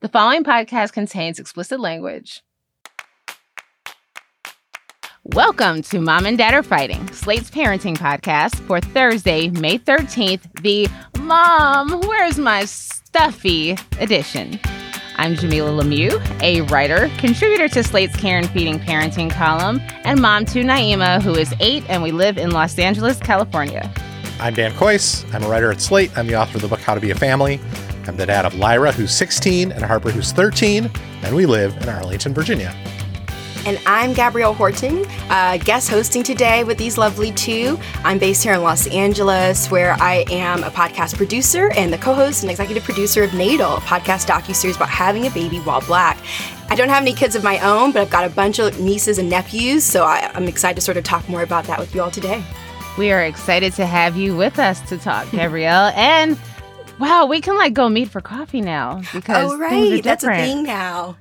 The following podcast contains explicit language. Welcome to Mom and Dad Are Fighting, Slate's parenting podcast for Thursday, May 13th, the Mom, Where's My Stuffy edition. I'm Jamilah Lemieux, a writer, contributor to Slate's Care and Feeding Parenting column, and mom to Naima, who is eight, and we live in Los Angeles, California. I'm Dan Kois. I'm a writer at Slate. I'm the author of the book How to Be a Family. I'm the dad of Lyra, who's 16, and Harper, who's 13, and we live in Arlington, Virginia. And I'm Gabrielle Horton, uh, guest hosting today with these lovely two. I'm based here in Los Angeles, where I am a podcast producer and the co-host and executive producer of Natal, a podcast docu-series about having a baby while black. I don't have any kids of my own, but I've got a bunch of nieces and nephews, so I, I'm excited to sort of talk more about that with you all today. We are excited to have you with us to talk, Gabrielle, and wow, we can like go meet for coffee now because oh right, that's a thing now.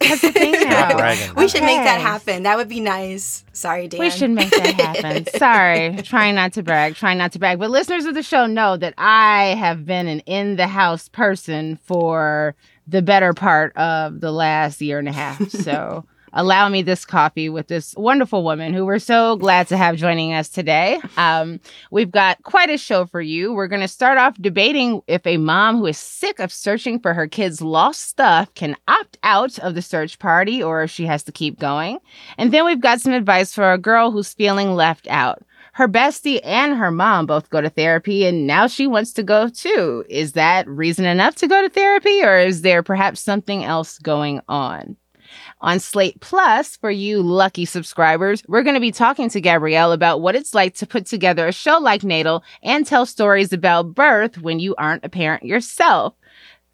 That's a thing now. we should make that happen. That would be nice. Sorry, Dan. We should make that happen. Sorry, trying not to brag, trying not to brag. But listeners of the show know that I have been an in the house person for the better part of the last year and a half. So allow me this coffee with this wonderful woman who we're so glad to have joining us today. Um, we've got quite a show for you. We're going to start off debating if a mom who is sick of searching for her kids' lost stuff can opt out of the search party or if she has to keep going. And then we've got some advice for a girl who's feeling left out her bestie and her mom both go to therapy and now she wants to go too. Is that reason enough to go to therapy or is there perhaps something else going on? On Slate Plus, for you lucky subscribers, we're going to be talking to Gabrielle about what it's like to put together a show like Natal and tell stories about birth when you aren't a parent yourself.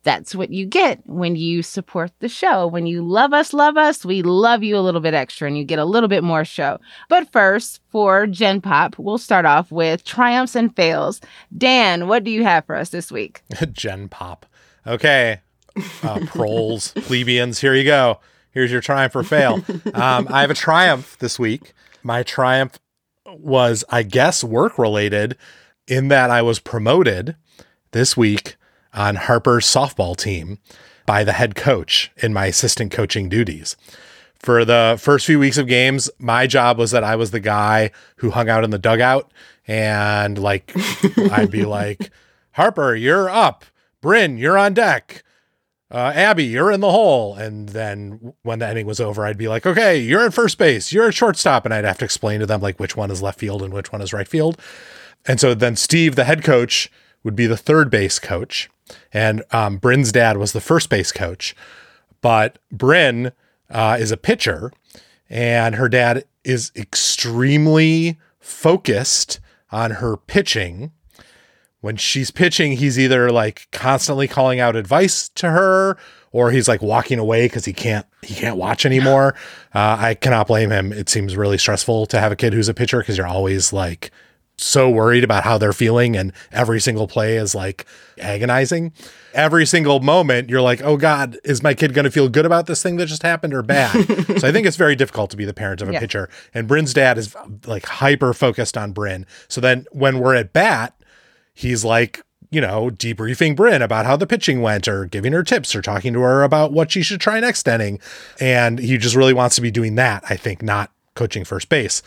That's what you get when you support the show. When you love us, love us, we love you a little bit extra and you get a little bit more show. But first, for Gen Pop, we'll start off with triumphs and fails. Dan, what do you have for us this week? Gen Pop. Okay. Uh, proles, plebeians, here you go. Here's your triumph or fail. Um, I have a triumph this week. My triumph was, I guess, work related in that I was promoted this week on Harper's softball team by the head coach in my assistant coaching duties. For the first few weeks of games, my job was that I was the guy who hung out in the dugout and like I'd be like, Harper, you're up. Bryn, you're on deck uh, Abby, you're in the hole. And then when the inning was over, I'd be like, okay, you're in first base, you're at shortstop. And I'd have to explain to them like which one is left field and which one is right field. And so then Steve, the head coach, would be the third base coach. And um, Bryn's dad was the first base coach. But Bryn uh, is a pitcher, and her dad is extremely focused on her pitching when she's pitching, he's either like constantly calling out advice to her or he's like walking away because he can't he can't watch anymore. Uh, I cannot blame him. It seems really stressful to have a kid who's a pitcher because you're always like so worried about how they're feeling and every single play is like agonizing. Every single moment you're like, "Oh god, is my kid going to feel good about this thing that just happened or bad?" so I think it's very difficult to be the parent of a yeah. pitcher. And Bryn's dad is like hyper focused on Bryn. So then when we're at bat, he's like, you know, debriefing Bryn about how the pitching went or giving her tips or talking to her about what she should try next inning. And he just really wants to be doing that, I think, not coaching first base.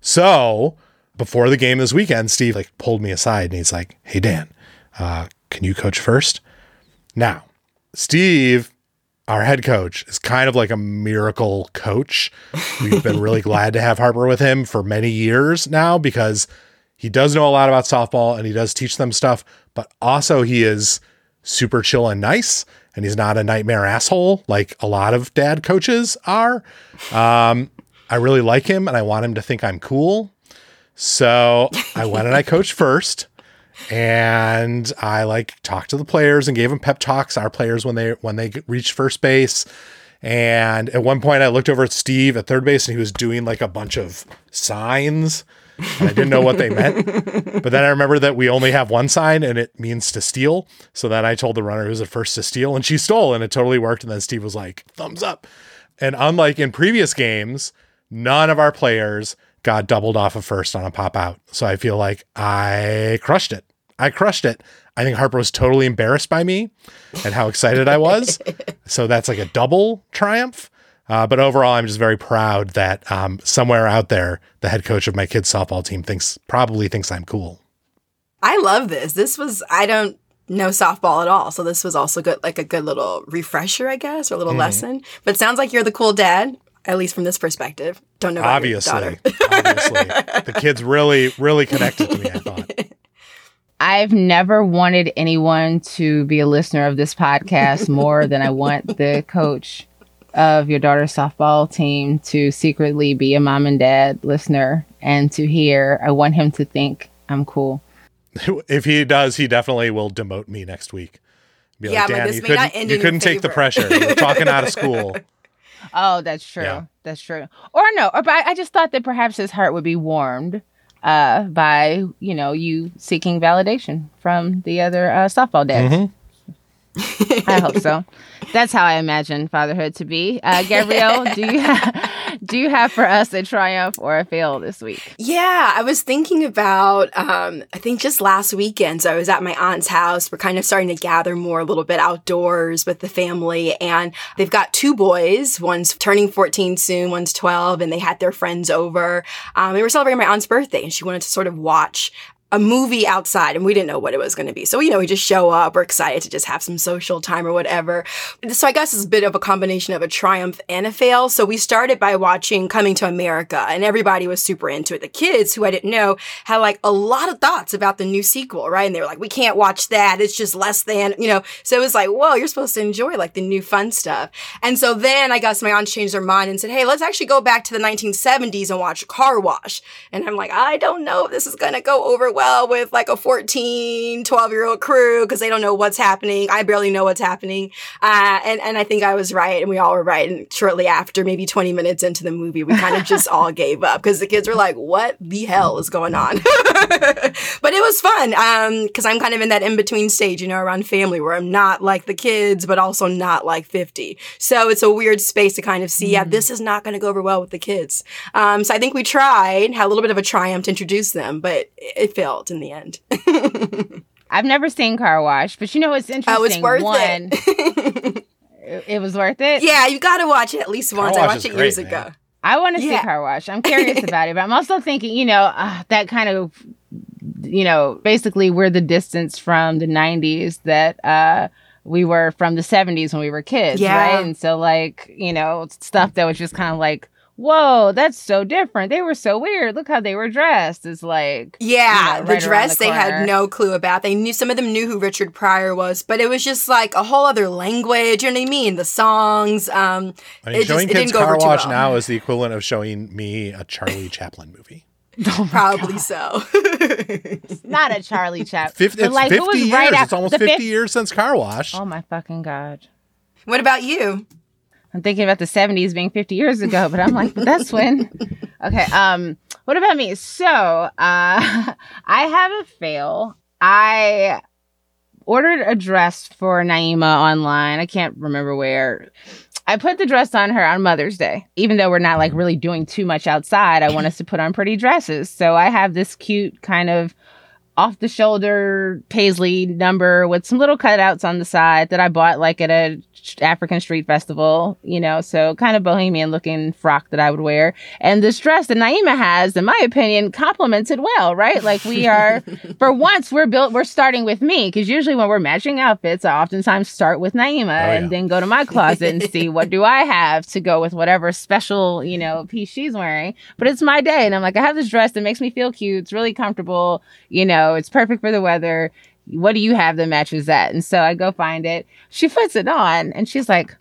So before the game this weekend, Steve like pulled me aside and he's like, Hey Dan, uh, can you coach first? Now, Steve, our head coach, is kind of like a miracle coach. We've been really glad to have Harper with him for many years now because he does know a lot about softball and he does teach them stuff, but also he is super chill and nice and he's not a nightmare asshole like a lot of dad coaches are. Um, I really like him and I want him to think I'm cool. So I went and I coached first and I like talked to the players and gave them pep talks. Our players when they when they reached first base, and at one point I looked over at Steve at third base and he was doing like a bunch of signs. And I didn't know what they meant, but then I remember that we only have one sign and it means to steal. So then I told the runner who was at first to steal, and she stole, and it totally worked. And then Steve was like, "Thumbs up." And unlike in previous games, none of our players got doubled off of first on a pop out. So I feel like I crushed it. I crushed it. I think Harper was totally embarrassed by me and how excited I was. so that's like a double triumph. Uh, but overall, I'm just very proud that um, somewhere out there, the head coach of my kids' softball team thinks probably thinks I'm cool. I love this. This was I don't know softball at all, so this was also good, like a good little refresher, I guess, or a little mm. lesson. But sounds like you're the cool dad, at least from this perspective. Don't know. obviously, obviously, the kids really, really connected to me. I thought. I've never wanted anyone to be a listener of this podcast more than I want the coach of your daughter's softball team to secretly be a mom and dad listener and to hear. I want him to think I'm cool. If he does, he definitely will demote me next week. Be yeah, like, Dan, you couldn't, you couldn't take the pressure. You're talking out of school. Oh, that's true. Yeah. That's true. Or no, or but I just thought that perhaps his heart would be warmed uh, by you know you seeking validation from the other uh, softball dads. Mm-hmm. I hope so. That's how I imagine fatherhood to be. Uh, Gabrielle, do you have, do you have for us a triumph or a fail this week? Yeah, I was thinking about. Um, I think just last weekend, so I was at my aunt's house. We're kind of starting to gather more a little bit outdoors with the family, and they've got two boys. One's turning 14 soon. One's 12, and they had their friends over. Um, they were celebrating my aunt's birthday, and she wanted to sort of watch a movie outside and we didn't know what it was going to be. So, you know, we just show up. We're excited to just have some social time or whatever. So I guess it's a bit of a combination of a triumph and a fail. So we started by watching Coming to America and everybody was super into it. The kids who I didn't know had like a lot of thoughts about the new sequel, right? And they were like, we can't watch that. It's just less than, you know, so it was like, whoa, you're supposed to enjoy like the new fun stuff. And so then I guess my aunt changed their mind and said, hey, let's actually go back to the 1970s and watch Car Wash. And I'm like, I don't know if this is going to go over well well with like a 14, 12 year old crew because they don't know what's happening. I barely know what's happening. Uh, and, and I think I was right and we all were right. And shortly after, maybe 20 minutes into the movie, we kind of just all gave up because the kids were like, what the hell is going on? but it was fun because um, I'm kind of in that in between stage, you know, around family where I'm not like the kids, but also not like 50. So it's a weird space to kind of see, mm. yeah, this is not going to go over well with the kids. Um, so I think we tried, had a little bit of a triumph to introduce them, but it failed in the end. I've never seen Car Wash, but you know it's interesting? Oh, it's worth One, it. it was worth it. Yeah, you got to watch it at least once. I watched it great, years man. ago. I want to yeah. see Car Wash. I'm curious about it, but I'm also thinking, you know, uh, that kind of, you know, basically we're the distance from the 90s that uh, we were from the 70s when we were kids, yeah. right? And so, like, you know, stuff that was just kind of like whoa, that's so different. They were so weird. Look how they were dressed. It's like yeah, you know, right the dress the they had no clue about. They knew some of them knew who Richard Pryor was, but it was just like a whole other language. You know what I mean? The songs. Um, I mean, showing just, kids car wash well. now is the equivalent of showing me a Charlie Chaplin movie. Oh Probably God. so. not a Charlie Chaplin. 50, it's like, 50 years. Right it's almost 50 years since Car Wash. Oh my fucking God. What about you? I'm thinking about the 70s being 50 years ago, but I'm like, that's when. Okay. Um, what about me? So, uh, I have a fail. I ordered a dress for Naima online. I can't remember where. I put the dress on her on Mother's Day. Even though we're not like really doing too much outside, I want us to put on pretty dresses. So I have this cute kind of off the shoulder paisley number with some little cutouts on the side that I bought like at a African street festival, you know, so kind of bohemian looking frock that I would wear. And this dress that Naima has, in my opinion, complements it well, right? Like we are, for once, we're built, we're starting with me because usually when we're matching outfits, I oftentimes start with Naima Oh, yeah. and then go to my closet and see what do I have to go with whatever special, you know, piece she's wearing. But it's my day. And I'm like, I have this dress that makes me feel cute. It's really comfortable. You know, it's perfect for the weather. What do you have that matches that? And so I go find it. She puts it on and she's like,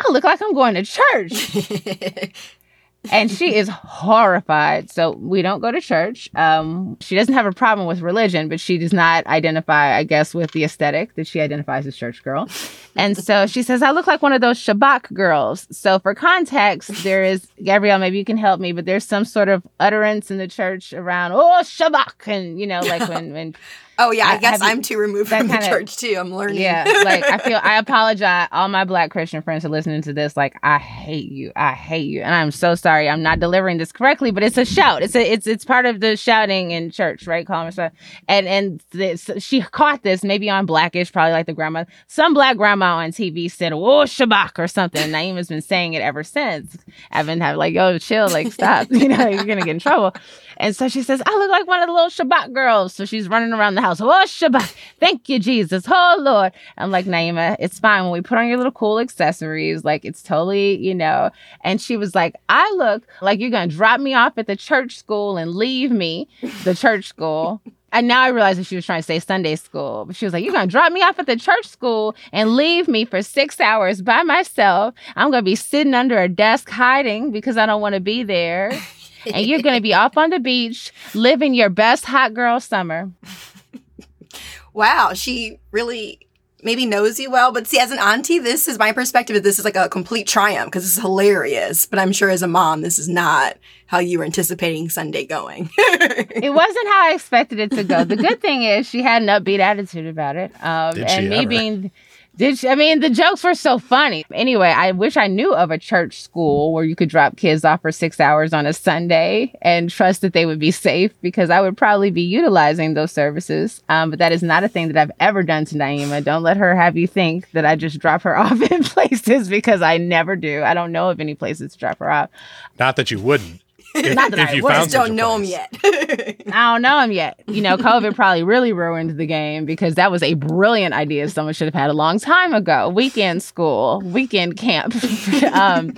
I look like I'm going to church. and she is horrified. So we don't go to church. Um, she doesn't have a problem with religion, but she does not identify, I guess, with the aesthetic that she identifies as church girl. And so she says, I look like one of those Shabach girls. So for context, there is, Gabrielle, maybe you can help me, but there's some sort of utterance in the church around, oh, Shabach. And, you know, like when, when Oh yeah, I, I- guess I'm too removed from the kinda- church too. I'm learning. yeah, like I feel I apologize. All my black Christian friends are listening to this. Like I hate you. I hate you, and I'm so sorry. I'm not delivering this correctly, but it's a shout. It's a it's it's part of the shouting in church, right? Calling herself. And and this, she caught this maybe on Blackish, probably like the grandma. Some black grandma on TV said, "Oh Shabach" or something. Naima's been saying it ever since. I've been having like, "Yo, chill, like stop. you know, you're gonna get in trouble." And so she says, I look like one of the little Shabach girls. So she's running around the house. Oh, Shabach. Thank you, Jesus. Oh, Lord. I'm like, Naima, uh, it's fine. When we put on your little cool accessories, like it's totally, you know. And she was like, I look like you're to drop me off at the church school and leave me, the church school. And now I realize that she was trying to say Sunday school. But she was like, You're going to drop me off at the church school and leave me for six hours by myself. I'm going to be sitting under a desk hiding because I don't want to be there and you're going to be off on the beach living your best hot girl summer. Wow, she really maybe knows you well, but see, as an auntie, this is my perspective. This is like a complete triumph because this is hilarious. But I'm sure as a mom, this is not how you were anticipating Sunday going. It wasn't how I expected it to go. The good thing is she had an upbeat attitude about it. Um, Did she and me ever? being. Did she, I mean the jokes were so funny? Anyway, I wish I knew of a church school where you could drop kids off for six hours on a Sunday and trust that they would be safe because I would probably be utilizing those services. Um, but that is not a thing that I've ever done to Naima. Don't let her have you think that I just drop her off in places because I never do. I don't know of any places to drop her off. Not that you wouldn't. If, Not that if I you would. found Just don't know him yet. I don't know him yet. You know, COVID probably really ruined the game because that was a brilliant idea someone should have had a long time ago. Weekend school, weekend camp. um,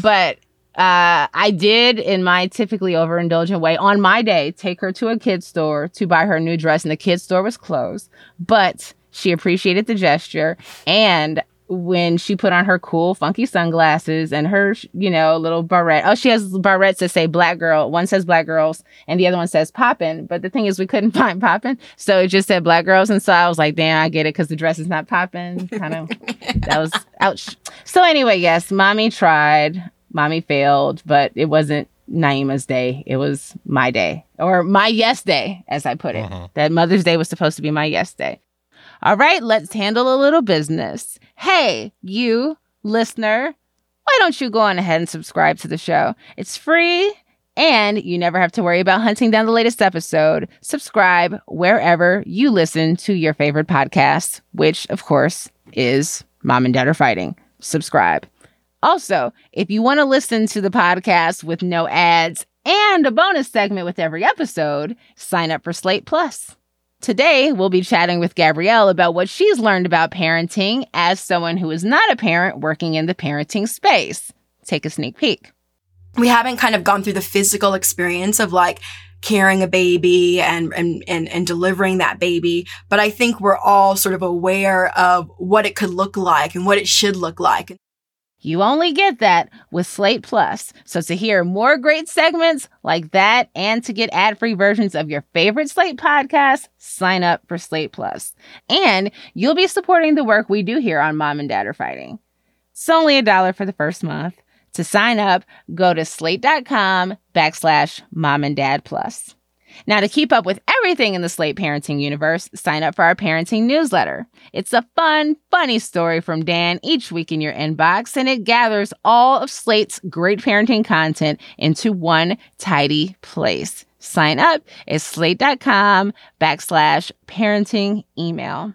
but uh, I did, in my typically overindulgent way, on my day, take her to a kid's store to buy her a new dress, and the kid's store was closed. But she appreciated the gesture, and when she put on her cool, funky sunglasses and her, you know, little barrette. Oh, she has barrettes that say black girl. One says black girls and the other one says poppin'. But the thing is, we couldn't find poppin'. So it just said black girls. And so I was like, damn, I get it because the dress is not poppin'. Kind of, that was ouch. So anyway, yes, mommy tried, mommy failed, but it wasn't Naima's day. It was my day or my yes day, as I put it. Mm-hmm. That Mother's Day was supposed to be my yes day. All right, let's handle a little business. Hey, you listener, why don't you go on ahead and subscribe to the show? It's free and you never have to worry about hunting down the latest episode. Subscribe wherever you listen to your favorite podcast, which, of course, is Mom and Dad Are Fighting. Subscribe. Also, if you want to listen to the podcast with no ads and a bonus segment with every episode, sign up for Slate Plus. Today, we'll be chatting with Gabrielle about what she's learned about parenting as someone who is not a parent working in the parenting space. Take a sneak peek. we haven't kind of gone through the physical experience of like carrying a baby and, and and and delivering that baby but i think we're all sort of aware of what it could look like and what it should look like You only get that with Slate Plus. So to hear more great segments like that and to get ad-free versions of your favorite Slate podcasts, sign up for Slate Plus. And you'll be supporting the work we do here on Mom and Dad Are Fighting. It's only a dollar for the first month. To sign up, go to slate.com backslash mom and dad plus. Now, to keep up with everything in the Slate parenting universe, sign up for our parenting newsletter. It's a fun, funny story from Dan each week in your inbox, and it gathers all of Slate's great parenting content into one tidy place. sign up at slate.com backslash parenting email.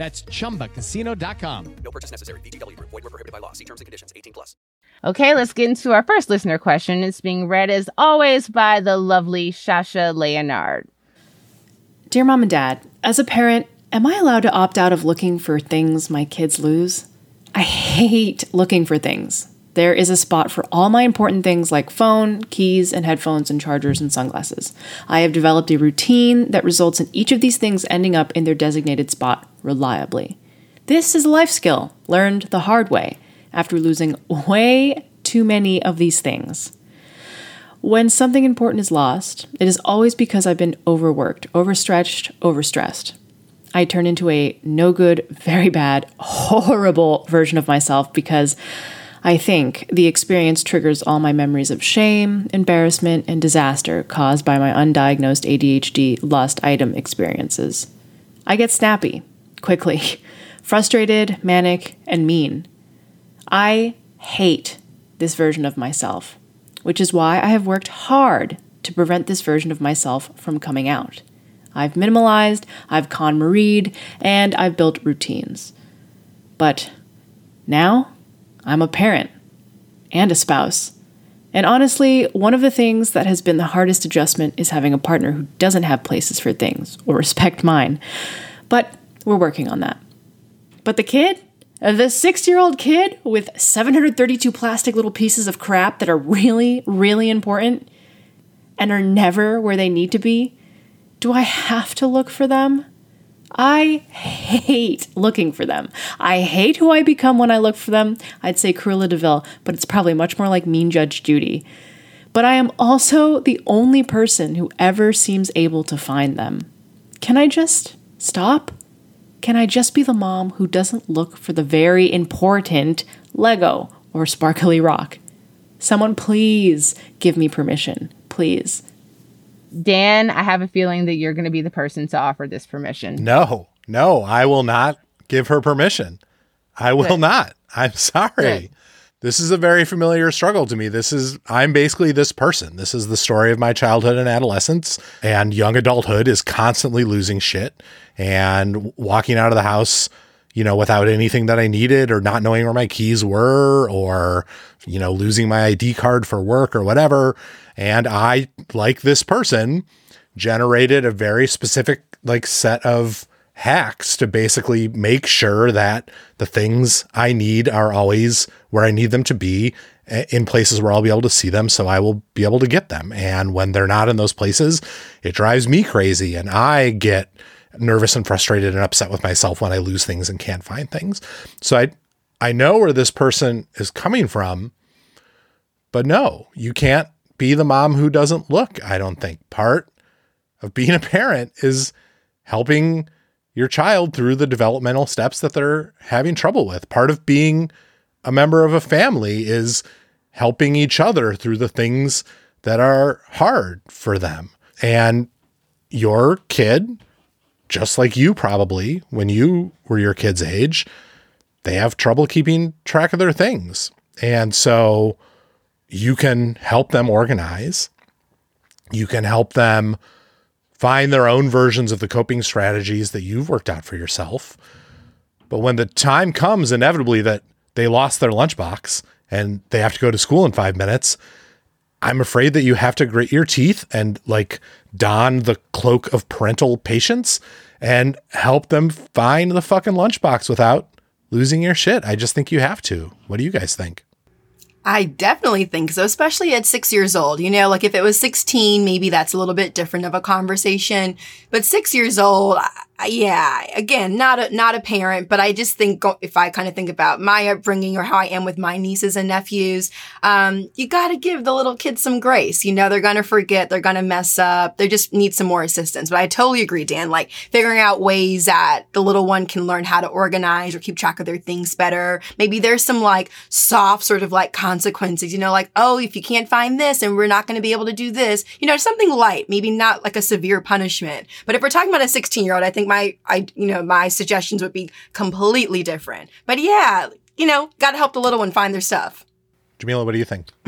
That's chumbacasino.com. No purchase necessary. VGW Group. Void were prohibited by law. See terms and conditions. 18 plus. Okay, let's get into our first listener question. It's being read as always by the lovely Shasha Leonard. Dear Mom and Dad, as a parent, am I allowed to opt out of looking for things my kids lose? I hate looking for things. There is a spot for all my important things like phone, keys, and headphones, and chargers and sunglasses. I have developed a routine that results in each of these things ending up in their designated spot reliably. This is a life skill learned the hard way after losing way too many of these things. When something important is lost, it is always because I've been overworked, overstretched, overstressed. I turn into a no good, very bad, horrible version of myself because I think the experience triggers all my memories of shame, embarrassment, and disaster caused by my undiagnosed ADHD lost item experiences. I get snappy, quickly, frustrated, manic, and mean. I hate this version of myself, which is why I have worked hard to prevent this version of myself from coming out. I've minimalized, I've KonMaried, and I've built routines. But now, I'm a parent and a spouse. And honestly, one of the things that has been the hardest adjustment is having a partner who doesn't have places for things or respect mine. But we're working on that. But the kid, the six year old kid with 732 plastic little pieces of crap that are really, really important and are never where they need to be, do I have to look for them? I hate looking for them. I hate who I become when I look for them. I'd say Cruella de Vil, but it's probably much more like Mean Judge Judy. But I am also the only person who ever seems able to find them. Can I just stop? Can I just be the mom who doesn't look for the very important Lego or sparkly rock? Someone please give me permission. Please. Dan, I have a feeling that you're going to be the person to offer this permission. No, no, I will not give her permission. I will Good. not. I'm sorry. Good. This is a very familiar struggle to me. This is, I'm basically this person. This is the story of my childhood and adolescence, and young adulthood is constantly losing shit and walking out of the house, you know, without anything that I needed or not knowing where my keys were or, you know, losing my ID card for work or whatever. And I, like this person, generated a very specific like set of hacks to basically make sure that the things I need are always where I need them to be in places where I'll be able to see them. So I will be able to get them. And when they're not in those places it drives me crazy. And I get nervous and frustrated and upset with myself when I lose things and can't find things so I I know where this person is coming from but no you can't be the mom who doesn't look I don't think part of being a parent is helping your child through the developmental steps that they're having trouble with. Part of being a member of a family is helping each other through the things that are hard for them. And your kid, just like you probably when you were your kid's age, they have trouble keeping track of their things. And so you can help them organize. You can help them find their own versions of the coping strategies that you've worked out for yourself. But when the time comes, inevitably, that they lost their lunchbox and they have to go to school in five minutes, I'm afraid that you have to grit your teeth and like don the cloak of parental patience and help them find the fucking lunchbox without losing your shit. I just think you have to. What do you guys think? I definitely think so, especially at six years old. You know, like if it was 16, maybe that's a little bit different of a conversation. But six years old, yeah again not a not a parent but i just think if i kind of think about my upbringing or how i am with my nieces and nephews um, you got to give the little kids some grace. You know they're gonna forget they're gonna mess up they just need some more assistance. But i totally agree dan like figuring out ways that the little one can learn how to organize or keep track of their things better. Maybe there's some like soft sort of like consequences you know like oh if you can't find this and we're not to be able to do this you know something light maybe not like a severe punishment. But if we're talking about a 16 year old i think my I you know my suggestions would be completely different. But yeah, you know, got to help the little one find their stuff. Jamilah, what do you think?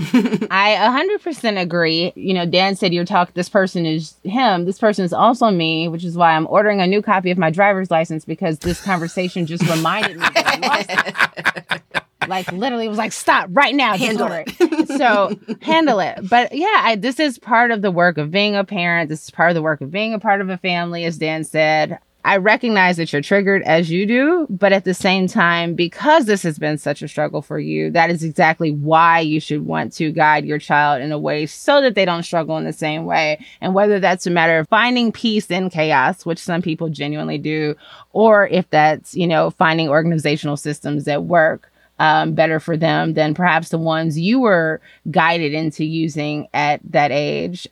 I 100% agree. You know, Dan said you're talking, this person is him. This person is also me, which is why I'm ordering a new copy of my driver's license because this conversation just reminded me that I lost it. Like literally, it was like, stop right now. Handle order it. so handle it. But yeah, I, this is part of the work of being a parent. This is part of the work of being a part of a family, as Dan said. I recognize that you're triggered as you do, but at the same time, because this has been such a struggle for you, that is exactly why you should want to guide your child in a way so that they don't struggle in the same way. And whether that's a matter of finding peace in chaos, which some people genuinely do, or if that's, you know, finding organizational systems that work um, better for them than perhaps the ones you were guided into using at that age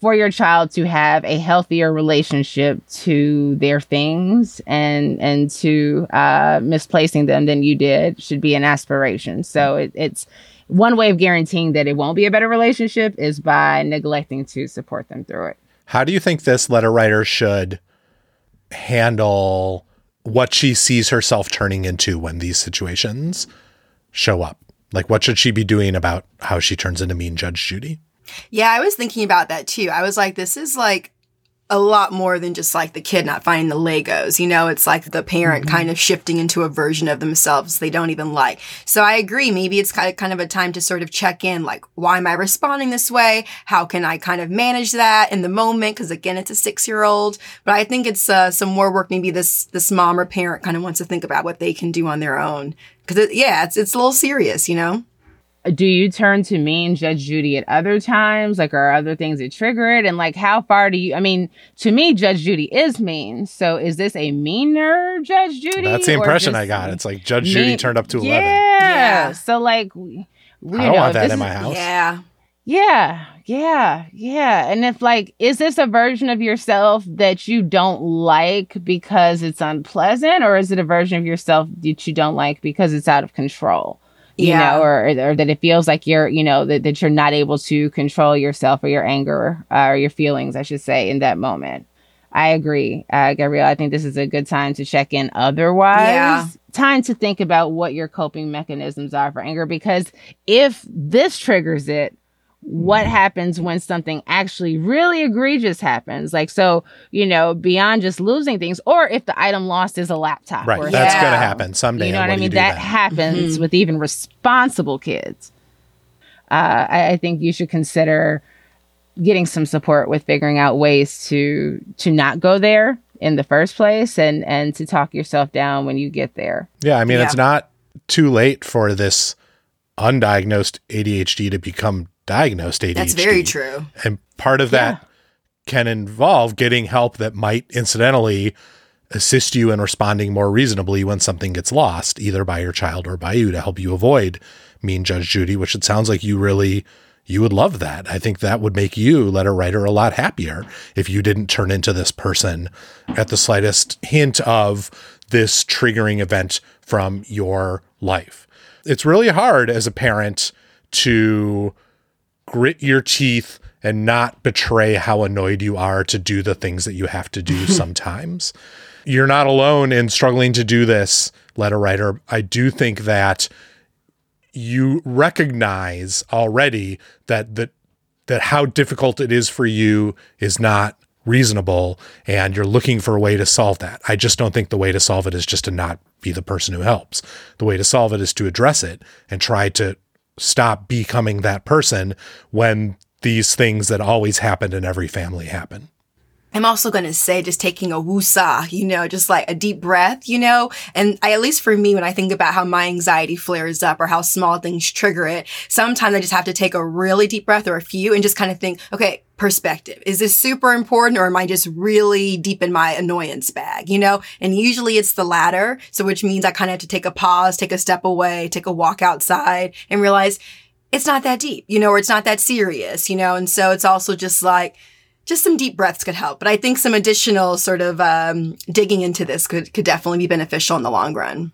for your child to have a healthier relationship to their things and and to uh, misplacing them than you did should be an aspiration. So it, it's one way of guaranteeing that it won't be a better relationship is by neglecting to support them through it. How do you think this letter writer should handle what she sees herself turning into when these situations show up? Like, what should she be doing about how she turns into mean Judge Judy? Yeah, I was thinking about that too. I was like, this is like a lot more than just like the kid not finding the Legos. You know, it's like the parent Mm-hmm. kind of shifting into a version of themselves they don't even like. So I agree. Maybe it's kind of, kind of a time to sort of check in, like, why am I responding this way? How can I kind of manage that in the moment? Because again, it's a six year old. But I think it's uh, some more work. Maybe this this mom or parent kind of wants to think about what they can do on their own. Because it, yeah, it's it's a little serious, you know. Do you turn to mean Judge Judy at other times? Like, are other things that trigger it? And like, how far do you? I mean, to me, Judge Judy is mean. So, is this a meaner Judge Judy? That's the impression I got. It's like Judge Judy turned up to yeah. 11. Yeah. So, like, we, we I don't know, want that in is- my house. Yeah. Yeah, yeah, yeah. And if like, is this a version of yourself that you don't like because it's unpleasant, or is it a version of yourself that you don't like because it's out of control? You Yeah. know, or or that it feels like you're, you know, that, that you're not able to control yourself or your anger uh, or your feelings, I should say, in that moment. I agree, uh, Gabrielle. I think this is a good time to check in. Otherwise, Yeah. time to think about what your coping mechanisms are for anger. Because if this triggers it, what happens when something actually really egregious happens? Like, so, you know, beyond just losing things, or if the item lost is a laptop. Right. or That's Yeah. going to happen someday. you know what I mean? do That then? happens with even responsible kids. Uh, I, I think you should consider getting some support with figuring out ways to to not go there in the first place, and and to talk yourself down when you get there. Yeah, I mean, it's not too late for this undiagnosed ADHD to become diagnosed ADHD. That's very true. And part of that can involve getting help that might incidentally assist you in responding more reasonably when something gets lost, either by your child or by you, to help you avoid mean Judge Judy, which it sounds like you really you would love that. I think that would make you, letter writer, a lot happier if you didn't turn into this person at the slightest hint of this triggering event from your life. It's really hard as a parent to grit your teeth and not betray how annoyed you are to do the things that you have to do sometimes. You're not alone in struggling to do this, letter writer. I do think that you recognize already that that that how difficult it is for you is not reasonable and you're looking for a way to solve that. I just don't think the way to solve it is just to not be the person who helps. The way to solve it is to address it and try to stop becoming that person when these things that always happen in every family happen. I'm also going to say just taking a woosah, you know, just like a deep breath, you know, and I, at least for me, when I think about how my anxiety flares up or how small things trigger it, sometimes I just have to take a really deep breath or a few and just kind of think, okay, perspective. Is this super important or am I just really deep in my annoyance bag, you know? And usually it's the latter. So which means I kind of have to take a pause, take a step away, take a walk outside and realize it's not that deep, you know, or it's not that serious, you know? And so it's also just like, just some deep breaths could help. But I think some additional sort of um, digging into this could, could definitely be beneficial in the long run.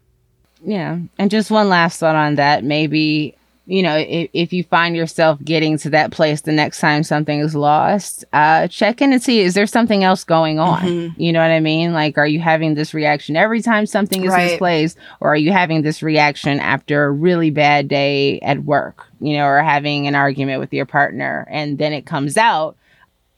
Yeah. And just one last thought on that. Maybe, you know, if, if you find yourself getting to that place the next time something is lost, uh, check in and see is there something else going on? Mm-hmm. You know what I mean? Like, are you having this reaction every time something is right. misplaced? Or are you having this reaction after a really bad day at work, you know, or having an argument with your partner? And then it comes out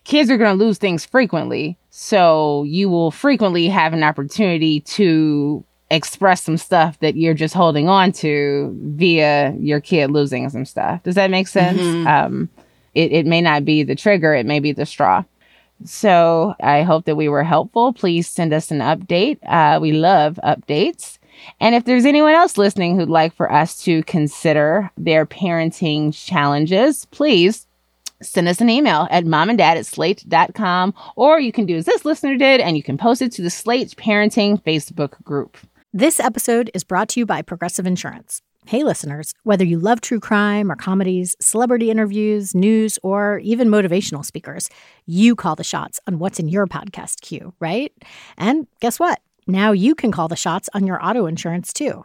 kids are going to lose things frequently. So you will frequently have an opportunity to express some stuff that you're just holding on to via your kid losing some stuff. Does that make sense? Mm-hmm. Um, it, it may not be the trigger, it may be the straw. So I hope that we were helpful. Please send us an update. Uh, we love updates. And if there's anyone else listening who'd like for us to consider their parenting challenges, please send us an email at momanddad at slate.com, or you can do as this listener did and you can post it to the Slate Parenting Facebook group. This episode is brought to you by Progressive Insurance. Hey, listeners, whether you love true crime or comedies, celebrity interviews, news, or even motivational speakers, you call the shots on what's in your podcast queue, right? And guess what? Now you can call the shots on your auto insurance too.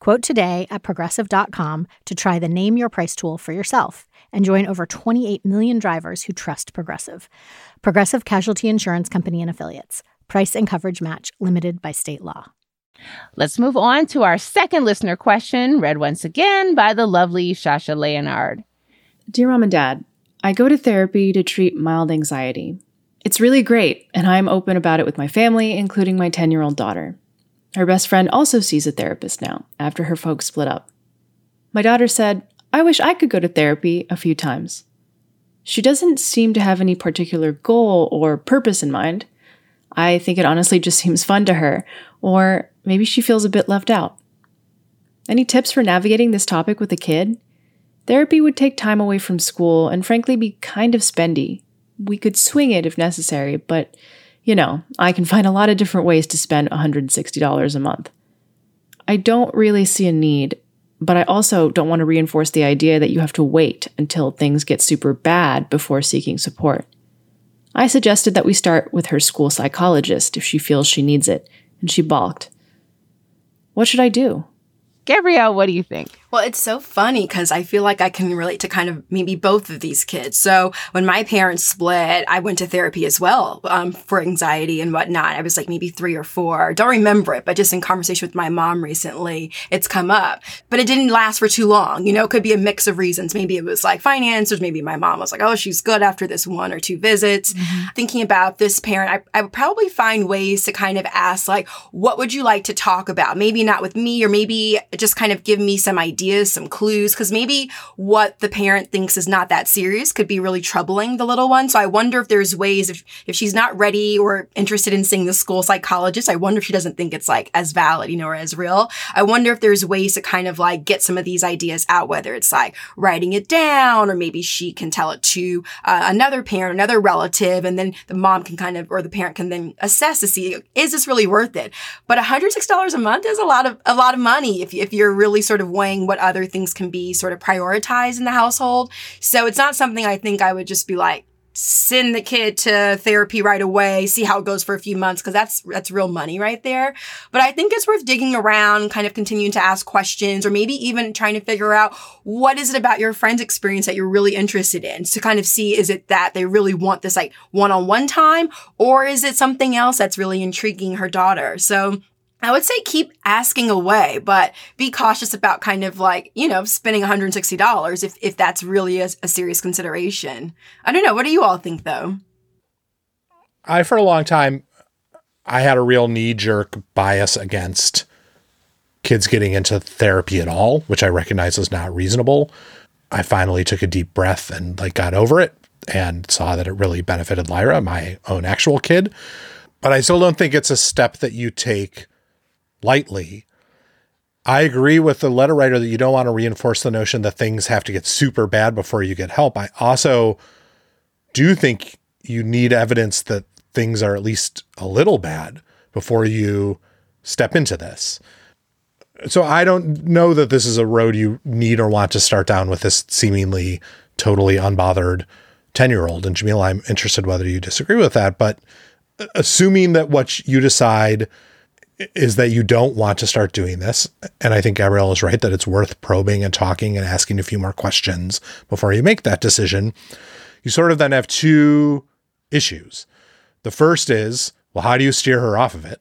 Quote today at progressive.com to try the Name Your Price tool for yourself and join over 28 million drivers who trust Progressive. Progressive Casualty Insurance Company and Affiliates. Price and coverage match limited by state law. Let's move on to our second listener question, read once again by the lovely Shasha Leonard. Dear Mom and Dad, I go to therapy to treat mild anxiety. It's really great, and I'm open about it with my family, including my 10 year old daughter. Her best friend also sees a therapist now, after her folks split up. My daughter said, I wish I could go to therapy a few times. She doesn't seem to have any particular goal or purpose in mind. I think it honestly just seems fun to her, or maybe she feels a bit left out. Any tips for navigating this topic with a kid? Therapy would take time away from school and frankly be kind of spendy. We could swing it if necessary, but you know, I can find a lot of different ways to spend $160 a month. I don't really see a need, but I also don't want to reinforce the idea that you have to wait until things get super bad before seeking support. I suggested that we start with her school psychologist if she feels she needs it, and she balked. What should I do? Gabrielle, what do you think? Well, it's so funny because I feel like I can relate to kind of maybe both of these kids. So when my parents split, I went to therapy as well um, for anxiety and whatnot. I was like maybe three or four. Don't remember it, but just in conversation with my mom recently, it's come up. But it didn't last for too long. You know, it could be a mix of reasons. Maybe it was like finances. Maybe my mom was like, oh, she's good after this one or two visits. Mm-hmm. Thinking about this parent, I, I would probably find ways to kind of ask, like, what would you like to talk about? Maybe not with me, or maybe just kind of give me some ideas ideas, some clues, because maybe what the parent thinks is not that serious could be really troubling the little one. So I wonder if there's ways if, if she's not ready or interested in seeing the school psychologist, I wonder if she doesn't think it's like as valid, you know, or as real. I wonder if there's ways to kind of like get some of these ideas out, whether it's like writing it down or maybe she can tell it to uh, another parent, another relative, and then the mom can kind of, or the parent can then assess to see, is this really worth it? But $106 a month is a lot of, a lot of money if, if you're really sort of weighing what other things can be sort of prioritized in the household. So it's not something I think I would just be like, send the kid to therapy right away, see how it goes for a few months, because that's that's real money right there. But I think it's worth digging around, kind of continuing to ask questions, or maybe even trying to figure out what is it about your friend's experience that you're really interested in to kind of see is it that they really want this like one-on-one time, or is it something else that's really intriguing her daughter? So I would say keep asking away, but be cautious about kind of like, you know, spending $160 if, if that's really a, a serious consideration. I don't know. What do you all think though? I, for a long time, I had a real knee jerk bias against kids getting into therapy at all, which I recognize is not reasonable. I finally took a deep breath and like got over it and saw that it really benefited Lyra, my own actual kid. But I still don't think it's a step that you take lightly. I agree with the letter writer that you don't want to reinforce the notion that things have to get super bad before you get help. I also do think you need evidence that things are at least a little bad before you step into this. So I don't know that this is a road you need or want to start down with this seemingly totally unbothered 10 year old. And Jamil, I'm interested whether you disagree with that, but assuming that what you decide is that you don't want to start doing this. And I think Gabrielle is right that it's worth probing and talking and asking a few more questions before you make that decision. You sort of then have two issues. The first is, well, how do you steer her off of it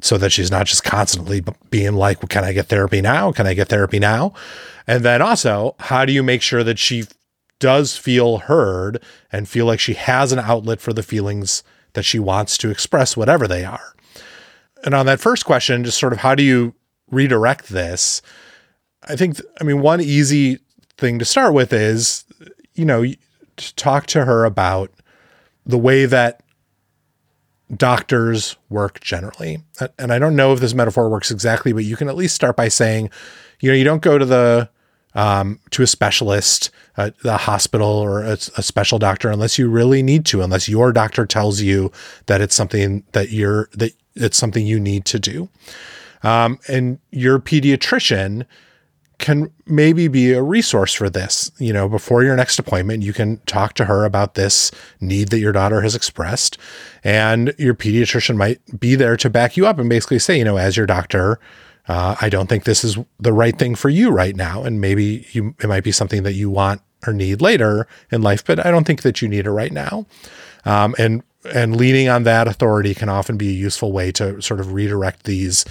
so that she's not just constantly being like, well, can I get therapy now? Can I get therapy now? And then also, how do you make sure that she does feel heard and feel like she has an outlet for the feelings that she wants to express, whatever they are? And on that first question, just sort of how do you redirect this? I think, I mean, one easy thing to start with is, you know, to talk to her about the way that doctors work generally. And I don't know if this metaphor works exactly, but you can at least start by saying, you know, you don't go to the um, to a specialist, uh, the hospital, or a, a, special doctor unless you really need to, unless your doctor tells you that it's something that you're that it's something you need to do. Um, and your pediatrician can maybe be a resource for this. You know, before your next appointment, you can talk to her about this need that your daughter has expressed, and your pediatrician might be there to back you up and basically say, you know, as your doctor, uh, I don't think this is the right thing for you right now, and maybe you it might be something that you want or need later in life, but I don't think that you need it right now. Um, and and leaning on that authority can often be a useful way to sort of redirect these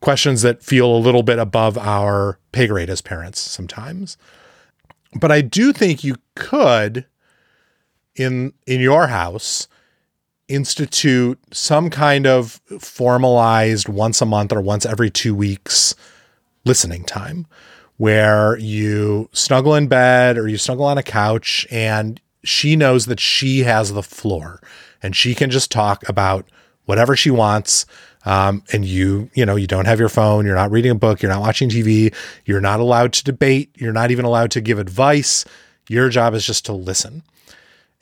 questions that feel a little bit above our pay grade as parents sometimes. But I do think you could in in your house institute some kind of formalized once a month or once every 2 weeks listening time where you snuggle in bed or you snuggle on a couch and she knows that she has the floor and she can just talk about whatever she wants. Um, and you, you know, you don't have your phone, you're not reading a book, you're not watching TV, you're not allowed to debate, you're not even allowed to give advice. Your job is just to listen.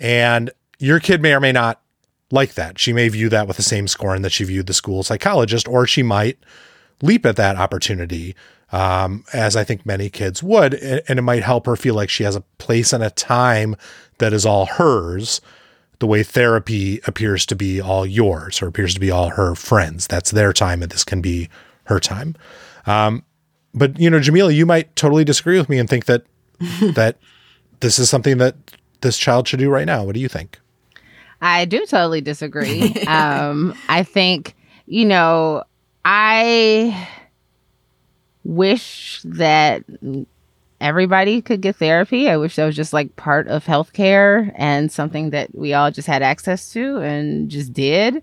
And your kid may or may not like that. She may view that with the same scorn that she viewed the school psychologist, or she might leap at that opportunity, um, as I think many kids would. And it might help her feel like she has a place and a time that is all hers the way therapy appears to be all yours or appears to be all her friends. That's their time, and this can be her time. Um, but you know, Jamilah, you might totally disagree with me and think that that this is something that this child should do right now. What do you think? I do totally disagree. um, I think you know, I wish that everybody could get therapy. I wish that was just like part of healthcare and something that we all just had access to and just did.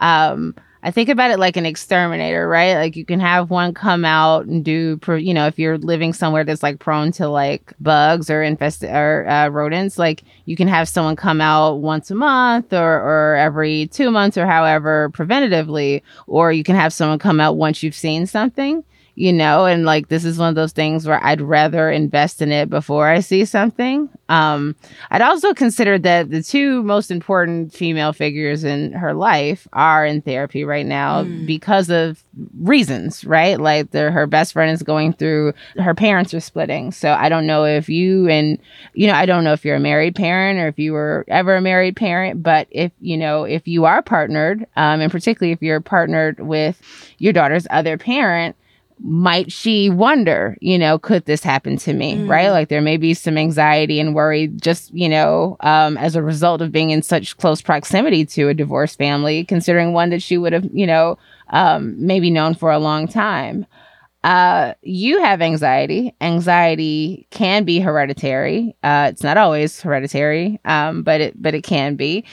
Um, I think about it like an exterminator, right? Like you can have one come out and do, you know, if you're living somewhere that's like prone to like bugs or infest or uh, rodents, like you can have someone come out once a month or or every two months or however preventatively, or you can have someone come out once you've seen something you know, and like this is one of those things where I'd rather invest in it before I see something. Um, I'd also consider that the two most important female figures in her life are in therapy right now mm. because of reasons, right? Like her best friend is going through, her parents are splitting. So I don't know if you and, you know, I don't know if you're a married parent or if you were ever a married parent, but if, you know, if you are partnered, um, and particularly if you're partnered with your daughter's other parent, might she wonder, you know, could this happen to me? Mm. Right. Like there may be some anxiety and worry just, you know, um, as a result of being in such close proximity to a divorced family, considering one that she would have, you know, um, maybe known for a long time. Uh, you have anxiety. Anxiety can be hereditary. Uh, it's not always hereditary, um, but it but it can be.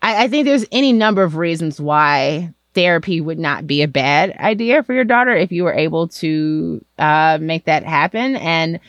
I, I think there's any number of reasons why therapy would not be a bad idea for your daughter if you were able to uh, make that happen. And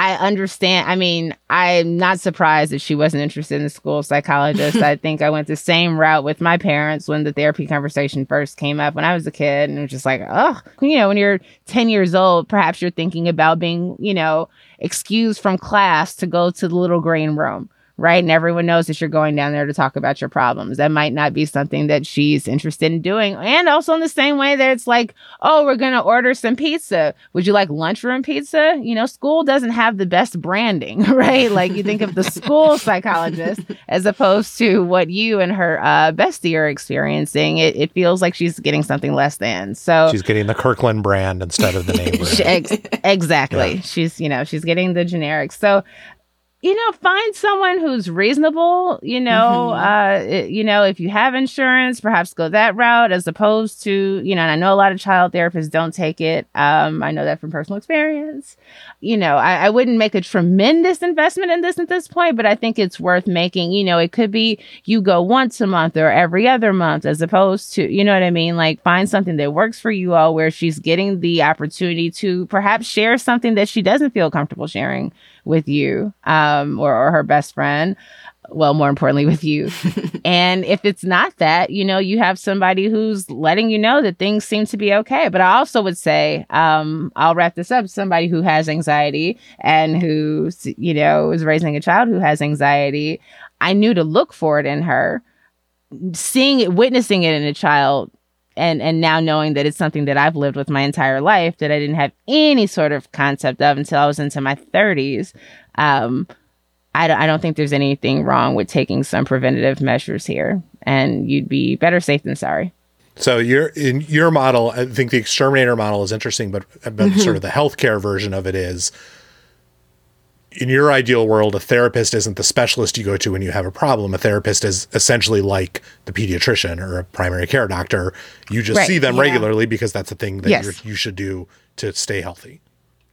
I understand. I mean, I'm not surprised that she wasn't interested in the school psychologist. I think I went the same route with my parents when the therapy conversation first came up when I was a kid. And it was just like, oh, you know, when you're 10 years old, perhaps you're thinking about being, you know, excused from class to go to the little green room right? And everyone knows that you're going down there to talk about your problems. That might not be something that she's interested in doing. And also in the same way that it's like, oh, we're going to order some pizza. Would you like lunchroom pizza? You know, school doesn't have the best branding, right? Like you think of the school psychologist as opposed to what you and her uh, bestie are experiencing. It, it feels like she's getting something less than. So she's getting the Kirkland brand instead of the name. Ex- exactly. Yeah. She's, you know, she's getting the generic. So you know, find someone who's reasonable. You know, mm-hmm. uh, you know, if you have insurance, perhaps go that route as opposed to, you know, and I know a lot of child therapists don't take it. Um, I know that from personal experience. You know, I, I wouldn't make a tremendous investment in this at this point, but I think it's worth making. You know, it could be you go once a month or every other month as opposed to, you know what I mean? Like find something that works for you all where she's getting the opportunity to perhaps share something that she doesn't feel comfortable sharing with you um, or, or her best friend well, more importantly, with you. and if it's not that, you know, you have somebody who's letting you know that things seem to be okay. But I also would say, um, I'll wrap this up somebody who has anxiety and who, you know, is raising a child who has anxiety. I knew to look for it in her. Seeing it, witnessing it in a child and and now knowing that it's something that I've lived with my entire life that I didn't have any sort of concept of until I was into my 30s. Um, I don't, I don't think there's anything wrong with taking some preventative measures here, and you'd be better safe than sorry. So you're in your model. I think the exterminator model is interesting, but, but sort of the healthcare version of it is in your ideal world, a therapist isn't the specialist you go to when you have a problem. A therapist is essentially like the pediatrician or a primary care doctor. You just right. see them yeah. regularly because that's a thing that yes. you should do to stay healthy.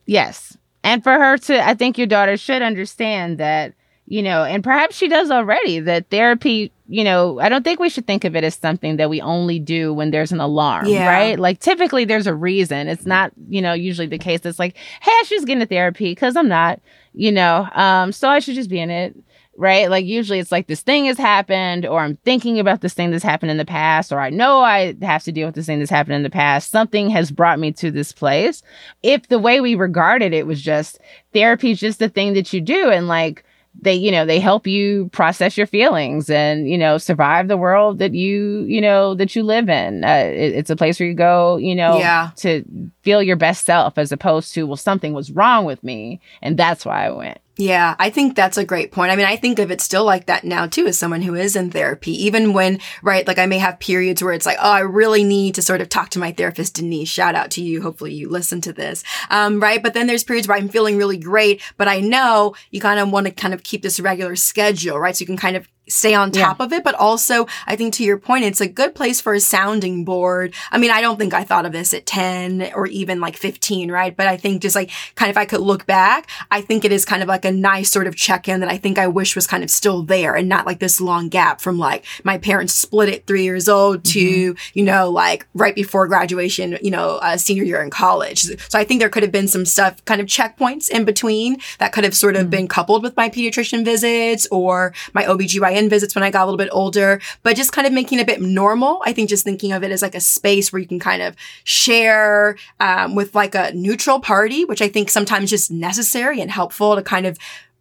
Yes. And for her to, I think your daughter should understand that, you know, and perhaps she does already, that therapy, you know, I don't think we should think of it as something that we only do when there's an alarm, yeah. right? Like typically there's a reason. It's not, you know, usually the case that's like, hey, I should get into therapy because I'm not you know um so i should just be in it right like usually it's like this thing has happened or i'm thinking about this thing that's happened in the past or i know i have to deal with this thing that's happened in the past something has brought me to this place if the way we regarded it was just therapy is just the thing that you do and like they you know they help you process your feelings and you know survive the world that you you know that you live in uh, it, it's a place where you go you know yeah. to feel your best self as opposed to well something was wrong with me and that's why i went yeah, I think that's a great point. I mean, I think of it still like that now too, as someone who is in therapy, even when, right, like I may have periods where it's like, oh, I really need to sort of talk to my therapist, Denise. Shout out to you. Hopefully you listen to this. Um, right. But then there's periods where I'm feeling really great, but I know you kind of want to kind of keep this regular schedule, right? So you can kind of stay on top yeah. of it, but also I think to your point, it's a good place for a sounding board. I mean, I don't think I thought of this at 10 or even like 15, right? But I think just like kind of if I could look back, I think it is kind of like a nice sort of check in that I think I wish was kind of still there and not like this long gap from like my parents split at three years old to, mm-hmm. you know, like right before graduation, you know, uh, senior year in college. So I think there could have been some stuff kind of checkpoints in between that could have sort of mm-hmm. been coupled with my pediatrician visits or my OBGYN in visits when I got a little bit older, but just kind of making it a bit normal. I think just thinking of it as like a space where you can kind of share um, with like a neutral party, which I think sometimes just necessary and helpful to kind of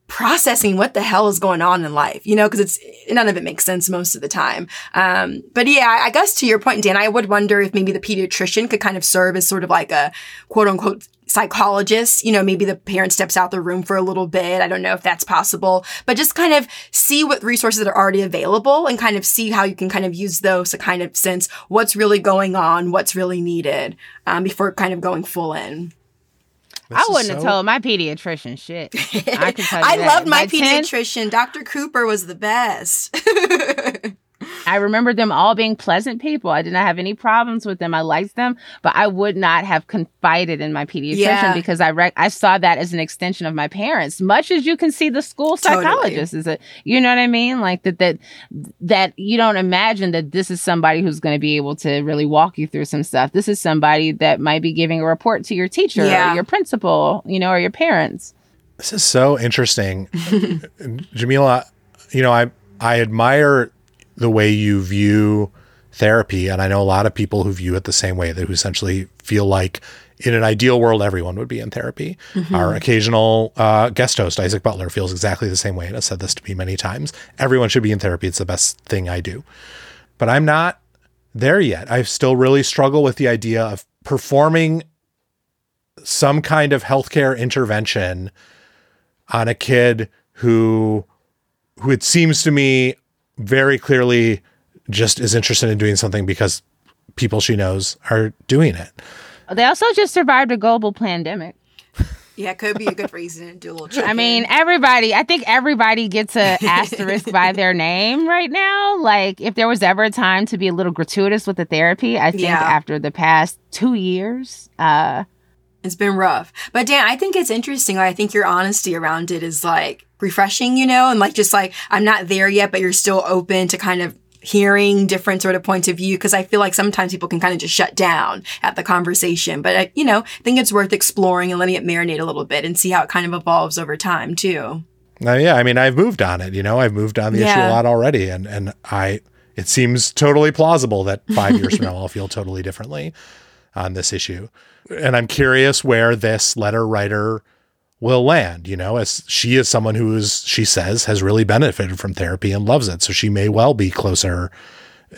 processing what the hell is going on in life, you know, because it's none of it makes sense most of the time. Um, but yeah, I guess to your point, Dan, I would wonder if maybe the pediatrician could kind of serve as sort of like a quote unquote psychologist. You know, maybe the parent steps out the room for a little bit. I don't know if that's possible, but just kind of see what resources that are already available and kind of see how you can kind of use those to kind of sense what's really going on, what's really needed um, before kind of going full in. I wouldn't have told my pediatrician shit. I can tell you I that. loved my By 10, pediatrician. Dr. Cooper was the best. I remember them all being pleasant people. I did not have any problems with them. I liked them, but I would not have confided in my pediatrician Yeah. because I rec- I saw that as an extension of my parents. Much as you can see the school Totally. psychologist is it, you know what I mean? Like that that that you don't imagine that this is somebody who's going to be able to really walk you through some stuff. This is somebody that might be giving a report to your teacher Yeah. or your principal, you know, or your parents. This is so interesting. Jamilah, you know, I I admire the way you view therapy and I know a lot of people who view it the same way that who essentially feel like in an ideal world everyone would be in therapy. Our occasional uh, guest host Isaac Butler feels exactly the same way and has said this to me many times. Everyone should be in therapy. It's the best thing I do. But I'm not there yet. I still really struggle with the idea of performing some kind of healthcare intervention on a kid who who it seems to me very clearly just is interested in doing something because people she knows are doing it. They also just survived a global pandemic. yeah, it could be a good reason to do a little check I mean, everybody, I think everybody gets a asterisk by their name right now. Like, if there was ever a time to be a little gratuitous with the therapy, I think Yeah. after the past two years, uh, It's been rough. But Dan, I think it's interesting. Like, I think your honesty around it is like refreshing, you know, and like just like I'm not there yet, but you're still open to kind of hearing different sort of points of view because I feel like sometimes people can kind of just shut down at the conversation. But I, you know, I think it's worth exploring and letting it marinate a little bit and see how it kind of evolves over time too. Now, yeah, I mean, I've moved on it. You know, I've moved on the issue a lot already, and and I it seems totally plausible that five years from now I'll feel totally differently on this issue, and I'm curious where this letter writer will land. You know, as she is someone who is she says has really benefited from therapy and loves it, so she may well be closer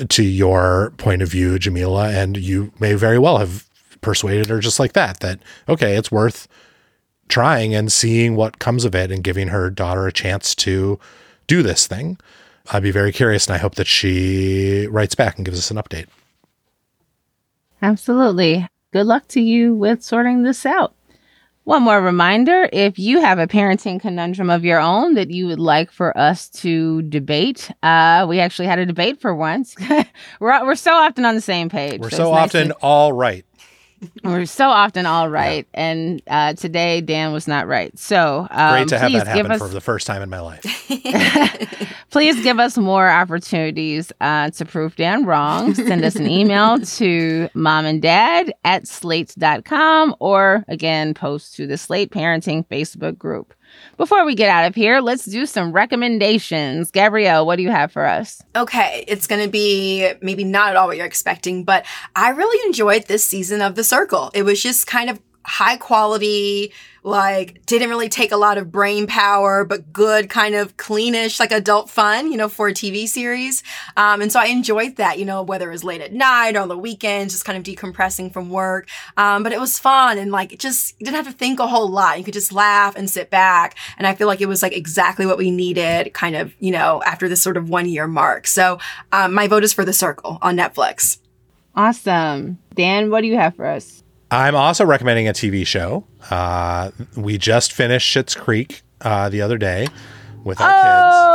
to your point of view, Jamilah, and you may very well have persuaded her just like that. That okay, it's worth trying and seeing what comes of it and giving her daughter a chance to do this thing. I'd be very curious and I hope that she writes back and gives us an update. Absolutely. Good luck to you with sorting this out. One more reminder if you have a parenting conundrum of your own that you would like for us to debate, uh, we actually had a debate for once. we're, we're so often on the same page. We're so so it's nice often to- all right. We're so often all right, and uh, today Dan was not right. So um, Great to have that happen us for the first time in my life. please give us more opportunities uh, to prove Dan wrong. Send us an email to mom and dad at slate.com or again post to the Slate Parenting Facebook group. Before we get out of here, let's do some recommendations. Gabrielle, what do you have for us? Okay, it's going to be maybe not at all what you're expecting, but I really enjoyed this season of The Circle. It was just kind of high quality, like didn't really take a lot of brain power, but good kind of cleanish, like adult fun, you know, for a TV series. Um, and so I enjoyed that, you know, whether it was late at night or on the weekends, just kind of decompressing from work. Um, but it was fun and like just didn't have to think a whole lot. You could just laugh and sit back. And I feel like it was like exactly what we needed kind of, you know, after this sort of one year mark. So um, my vote is for The Circle on Netflix. Awesome. Dan, what do you have for us? I'm also recommending a TV show. Uh, we just finished Schitt's Creek uh, the other day with our kids.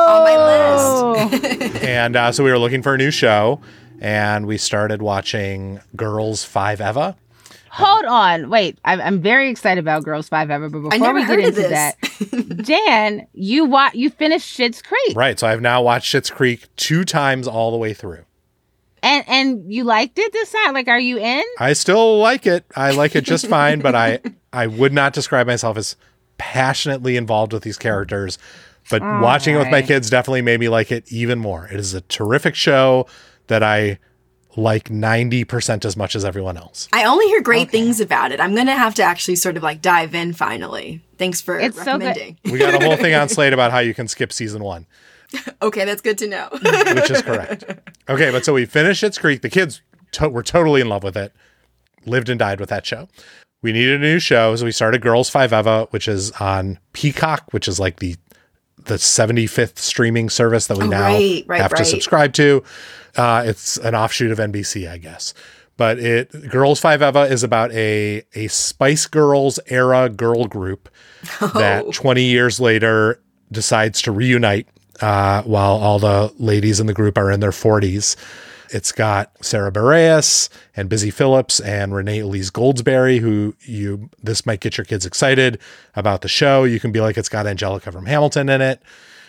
On my Oh. list. kids. And uh, so we were looking for a new show and we started watching Girls Five Eva. Hold on. Wait. I'm, I'm very excited about Girls Five Eva, but before never we get into this. that, Dan, you wa- you finished Schitt's Creek. Right. So I've now watched Schitt's Creek two times all the way through. And and you liked it this time? Like, are you in? I still like it. I like it just fine, but I I would not describe myself as passionately involved with these characters But All watching it with my kids definitely made me like it even more. It is a terrific show that I like 90% as much as everyone else. I only hear great things about it. I'm gonna have to actually sort of like dive in finally. Thanks for It's so good. recommending. We got a whole thing on Slate about how you can skip season one, Okay, that's good to know. which is correct. Okay, but so we finished Schitt's Creek. The kids to- were totally in love with it, lived and died with that show. We needed a new show, so we started Girls Five Eva, which is on Peacock, which is like the the 75th streaming service that we Oh, now right, right, have to subscribe to. Uh, it's an offshoot of NBC, I guess. But it Girls Five Eva is about a a Spice Girls era girl group Oh. that 20 years later decides to reunite uh, while all the ladies in the group are in their 40s. It's got Sara Bareilles and Busy Phillips and Renee Elise Goldsberry, who you this might get your kids excited about the show. You can be like, it's got Angelica from Hamilton in it.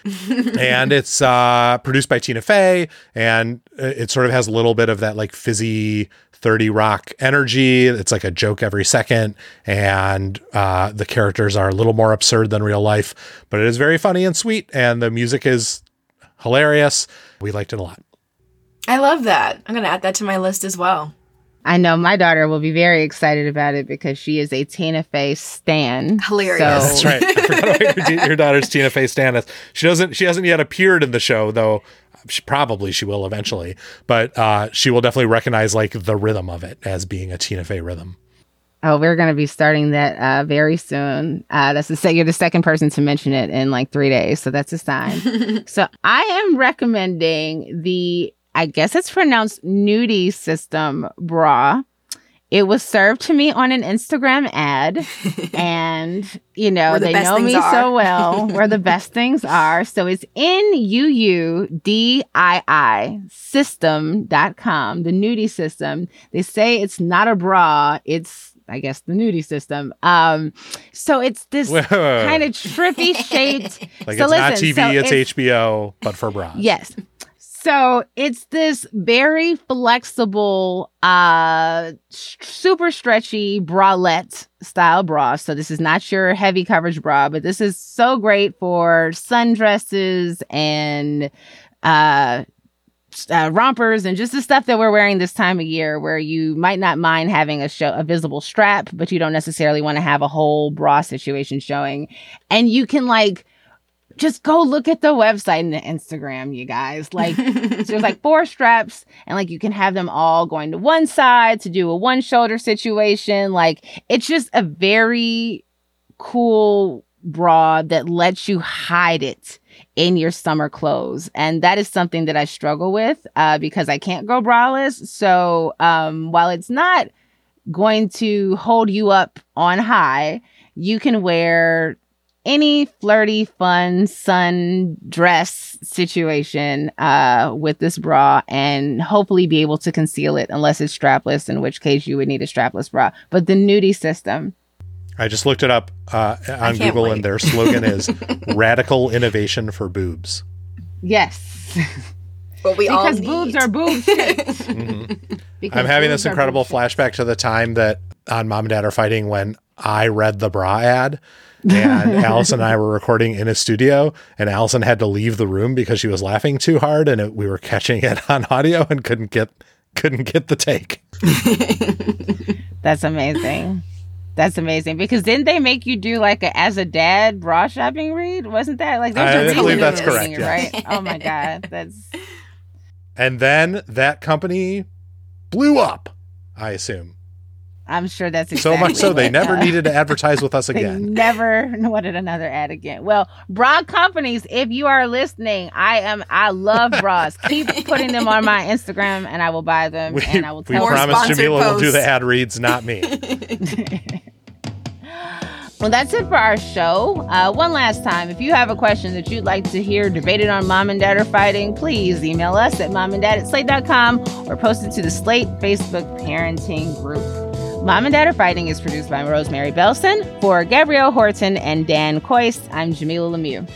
and it's uh, produced by Tina Fey, and it sort of has a little bit of that like fizzy 30 Rock energy. It's like a joke every second, and uh, the characters are a little more absurd than real life, but it is very funny and sweet, and the music is hilarious. We liked it a lot. I love that. I'm gonna add that to my list as well. I know my daughter will be very excited about it because she is a Tina Fey stan. Hilarious. So- That's right. I forgot your, your daughter's Tina Fey Stannis. She doesn't. She hasn't yet appeared in the show, though. She probably she will eventually, but uh, she will definitely recognize like the rhythm of it as being a Tina Fey rhythm. Oh, we're going to be starting that uh, very soon. Uh, that's the se- you're the second person to mention it in like three days, so that's a sign. so I am recommending the, I guess it's pronounced Nuudii System bra. It was served to me on an Instagram ad, and you know the they know me are. so well where the best things are. So it's N U U D I I system.com, the Nuudii system. They say it's not a bra, it's I guess the Nuudii system. Um so it's this kind of trippy shaped Like so it's not TV, so it's, HBO, but for bras. Yes. So it's this very flexible, uh, super stretchy bralette style bra. So this is not your heavy coverage bra, but this is so great for sundresses and uh, uh, rompers and just the stuff that we're wearing this time of year, where you might not mind having a show a visible strap, but you don't necessarily want to have a whole bra situation showing, and you can like just go look at the website and the Instagram, you guys. Like, there's like four straps, and like you can have them all going to one side to do a one shoulder situation. Like, it's just a very cool bra that lets you hide it in your summer clothes. And that is something that I struggle with uh, because I can't go braless. So, um, while it's not going to hold you up on high, you can wear any flirty, fun sun dress situation uh, with this bra and hopefully be able to conceal it unless it's strapless, in which case you would need a strapless bra. But the Nuudii system, I just looked it up uh, on Google, wait. and their slogan is "Radical Innovation for Boobs." yes, What we all because need. boobs are boobs. shit. Mhm. I'm having this incredible flashback to the time that on Mom and Dad are fighting when I read the bra ad. And Allison and I were recording in a studio, and Allison had to leave the room because she was laughing too hard, and it, we were catching it on audio and couldn't get couldn't get the take. That's amazing. That's amazing because didn't they make you do like a as a dad bra shopping read? Wasn't that like I believe that's correct, yes. right? Oh my god, that's And then that company blew up. I assume I'm sure that's exactly so much so they never uh, needed to advertise with us They again. never wanted another ad again. Well, bra companies, if you are listening, I am. I love bras. Keep putting them on my Instagram, and I will buy them. We, and I will we tell. More promise sponsored Jamilah will do the ad reads, not me. Well, that's it for our show. Uh, one last time, if you have a question that you'd like to hear debated on Mom and Dad are fighting, please email us at momanddad at slate.com or post it to the Slate Facebook parenting group. Mom and Dad are fighting is produced by Rosemary Belson. For Gabrielle Horton and Dan Kois, I'm Jamilah Lemieux.